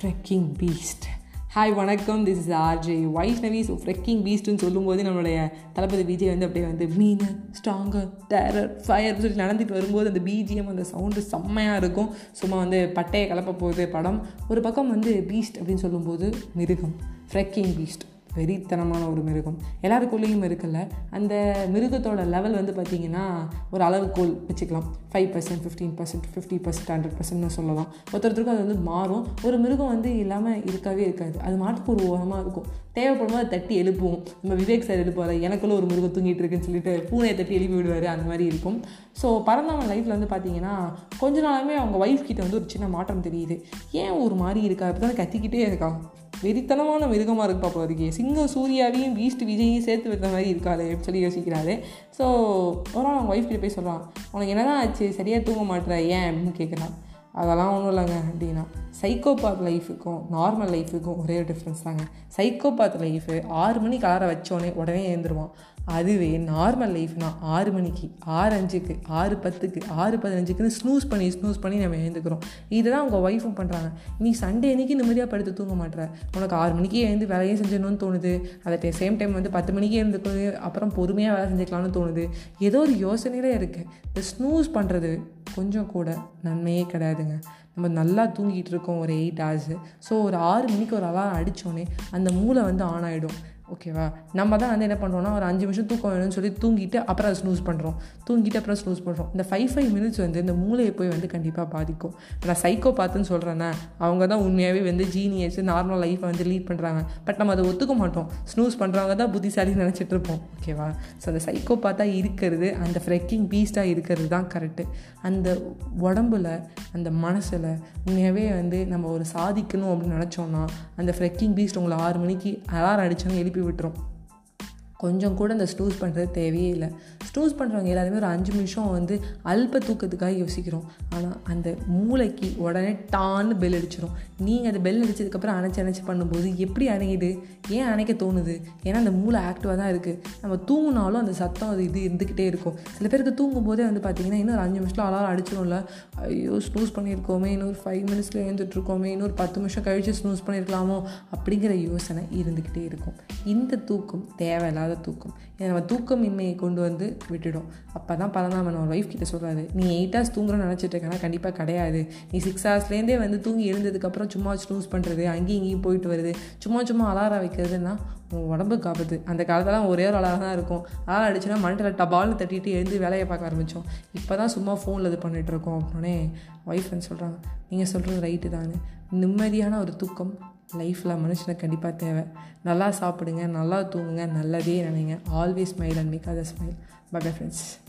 Freaking beast hi வணக்கம். This is RJ Vaishnavi so freaking பீஸ்ட்னு சொல்லும்போது நம்மளுடைய தளபதி விஜய் வந்து அப்படியே வந்து மீன் ஸ்ட்ராங்கர் டேரர் ஃபயர் சொல்லி நடந்துட்டு வரும்போது அந்த பிஜிஎம் அந்த சவுண்டு செம்மையாக இருக்கும். சும்மா வந்து பட்டையை கலப்ப போகுது படம். ஒரு பக்கம் வந்து பீஸ்ட் அப்படின்னு சொல்லும்போது மிருகம். ஃப்ரெக்கிங் பீஸ்ட் வெறித்தனமான ஒரு மிருகம். எல்லாருக்குள்ளேயும் இருக்குல்ல அந்த மிருகத்தோட லெவல் வந்து பார்த்திங்கன்னா ஒரு அளவுக்கோல் வச்சுக்கலாம். Five percent fifteen percent fifty percent hundred பர்சன்ட்னு சொல்லலாம். ஒருத்தருக்கும் அது வந்து மாறும். ஒரு மிருகம் வந்து இல்லாமல் இருக்கவே இருக்காது. அது மாட்டுக்கு ஒரு ஓரமாக இருக்கும். தேவைப்படும் போது தட்டி எழுப்புவோம். நம்ம விவேக் சார் எழுப்புவார் எனக்குள்ள ஒரு மிருகம் தூங்கிட்டு இருக்குன்னு சொல்லிட்டு பூனையை தட்டி எழுப்பி விடுவார் அந்த மாதிரி இருக்கும். ஸோ பறந்தவன் லைஃப்பில் வந்து பார்த்தீங்கன்னா கொஞ்ச நாளாமே அவங்க ஒய்ஃப் கிட்ட வந்து ஒரு சின்ன மாற்றம் தெரியுது. ஏன் ஒரு மாதிரி இருக்கா? இப்போ தான் கத்திக்கிட்டே இருக்கா? வெறித்தனமான மிருகமாக இருக்கு பார்ப்போம் இருக்கே சிங்கம் சூர்யாவையும் பீஸ்ட் விஜயையும் சேர்த்து வைத்த மாதிரி இருக்காது அப்படின்னு சொல்லி யோசிக்கிறாரு. ஸோ ஒரு நாள் அவங்க ஒய்ஃப் கிட்ட போய் சொல்கிறான் உனக்கு என்னதான் ஆச்சு? சரியாக தூங்க மாட்டேற ஏன்? அப்படின்னு கேட்குறான் அதெல்லாம் ஒன்றும் இல்லைங்க அப்படின்னா. சைக்கோபாத் லைஃபுக்கும் நார்மல் லைஃபுக்கும் ஒரே டிஃப்ரென்ஸ் தாங்க. சைக்கோபாத் லைஃபு ஆறு மணிக்கு அலார வச்சோடனே உடனே எழுந்துருவான். அதுவே நார்மல் லைஃப்னா ஆறு மணிக்கு ஆறு அஞ்சுக்கு ஆறு பத்துக்கு ஆறு பதினஞ்சுக்குன்னு ஸ்னூஸ் பண்ணி ஸ்னூஸ் பண்ணி நம்ம எழுந்துக்கிறோம். இதுதான் அவங்க ஒய்ஃபும் பண்ணுறாங்க நீ சண்டே அன்னைக்கு நிம்மதியாக படுத்து தூங்க மாட்டேற உனக்கு ஆறு மணிக்கே எழுந்து வேலையும் செஞ்சிடணும்னு தோணுது. அதை சேம் டைம் வந்து பத்து மணிக்கே எழுந்துக்கணும் அப்புறம் பொறுமையாக வேலை செஞ்சுக்கலாம்னு தோணுது. ஏதோ ஒரு யோசனையிலே இருக்குது இந்த ஸ்னூஸ் பண்ணுறது கொஞ்சம் கூட நன்மையே கிடையாதுங்க. நம்ம நல்லா தூங்கிட்டு இருக்கோம் ஒரு எயிட் ஹவர்ஸு ஸோ ஒரு ஆறு மணிக்கு ஒரு அலாரம் அடித்தோடனே அந்த மூளை வந்து ஆன் ஆகிடும் ஓகேவா? நம்ம தான் வந்து என்ன பண்ணுறோம்னா ஒரு அஞ்சு நிமிஷம் தூக்கம் வேணும்னு சொல்லி தூங்கிட்டு அப்புறம் அதை ஸ்னூஸ் பண்ணுறோம் தூங்கிட்டு அப்புறம் ஸ்னூஸ் பண்ணுறோம் இந்த ஃபைவ் ஃபைவ் மினிட்ஸ் வந்து இந்த மூளையை போய் வந்து கண்டிப்பாக பாதிக்கும். நான் சைக்கோ பார்த்துன்னு சொல்கிறேன்னா அவங்க தான் உண்மையாகவே வந்து ஜீனியஸ் நார்மல் லைஃப்பை வந்து லீட் பண்ணுறாங்க பட் நம்ம அதை ஒத்துக்க மாட்டோம். ஸ்னூஸ் பண்ணுறவங்க தான் புத்திசாலின்னு நினச்சிட்டு இருப்போம். ஓகேவா? ஸோ அந்த சைக்கோ பார்த்தா இருக்கிறது அந்த ஃப்ரெக்கிங் பீஸ்டாக இருக்கிறது தான் கரெக்டு அந்த உடம்புல அந்த மனசில் உண்மையாகவே வந்து நம்ம ஒரு சாதிக்கணும் அப்படின்னு நினச்சோன்னா அந்த ஃப்ரெக்கிங் பீஸ்ட் உங்களை ஆறு மணிக்கு அலாரம் அடித்தவங்க எழுப்பி விட்டுரும். கொஞ்சம் கூட இந்த ஸ்டூஸ் பண்ணுறது தேவையே இல்லை. ஸ்டூஸ் பண்ணுறவங்க எல்லாருமே ஒரு அஞ்சு நிமிஷம் வந்து அல்ப தூக்கத்துக்காக யோசிக்கிறோம். ஆனால் அந்த மூளைக்கு உடனே டான்னு பெல் அடிச்சிடும் நீங்கள் அந்த பெல் அடித்ததுக்கப்புறம் அணைச்சி அணைச்சி பண்ணும்போது எப்படி அணையுது? ஏன் அணைக்க தோணுது? ஏன்னா அந்த மூளை ஆக்டிவாக தான் இருக்குது நம்ம தூங்கினாலும் அந்த சத்தம் அது இது இருந்துக்கிட்டே இருக்கும். சில பேருக்கு தூங்கும் போதே வந்து பார்த்திங்கன்னா ஒரு அஞ்சு நிமிஷத்தில் அலாரம் அடிச்சிடும்ல ஐயோ ஸ்னூஸ் பண்ணியிருக்கோமே இன்னொரு ஃபைவ் மினிட்ஸில் எழுந்துட்டுருக்கோமே இன்னொரு பத்து நிமிஷம் கழித்து ஸ்னூஸ் பண்ணியிருக்கலாமோ அப்படிங்கிற யோசனை இருந்துக்கிட்டே இருக்கும். இந்த தூக்கம் தேவையில்லாத தூக்கம். நம்ம தூக்கமின்மையை கொண்டு வந்து விட்டுடும். அப்போ தான் பரந்தாமன் ஒரு ஒய்ஃப் கிட்ட சொல்கிறாரு நீ எயிட் ஹவர்ஸ் தூங்குறோன்னு நினச்சிட்டு இருக்கனா கண்டிப்பாக கிடையாது. நீ சிக்ஸ் ஹவர்ஸ்லேருந்தே வந்து தூங்கி எழுந்ததுக்கப்புறம் சும்மா ஸ்னூஸ் பண்ணுறது அங்கேயும் இங்கேயும் போயிட்டு வருது. சும்மா சும்மா அலாரம் வைக்கிறதுன்னா உன் உடம்புக்கு ஆபத்து அந்த காலத்தெல்லாம் ஒரே ஒரு அலாரம் தான் இருக்கும். அலாரம் அடிச்சுன்னா மண்டல டபால்னு தட்டிட்டு எழுந்து வேலையை பார்க்க ஆரம்பித்தோம் இப்போ தான் சும்மா ஃபோனில் இது பண்ணிகிட்டு இருக்கோம் அப்படின்னே ஒய்ஃப்னு சொல்கிறாங்க நீங்கள் சொல்கிறது ரைட்டு தானே நிம்மதியான ஒரு தூக்கம் லைஃப்பில் மனுஷனுக்கு கண்டிப்பாக தேவை. நல்லா சாப்பிடுங்க நல்லா தூங்குங்க நல்லதே நினைங்க. Always smile and make other smile bye bye friends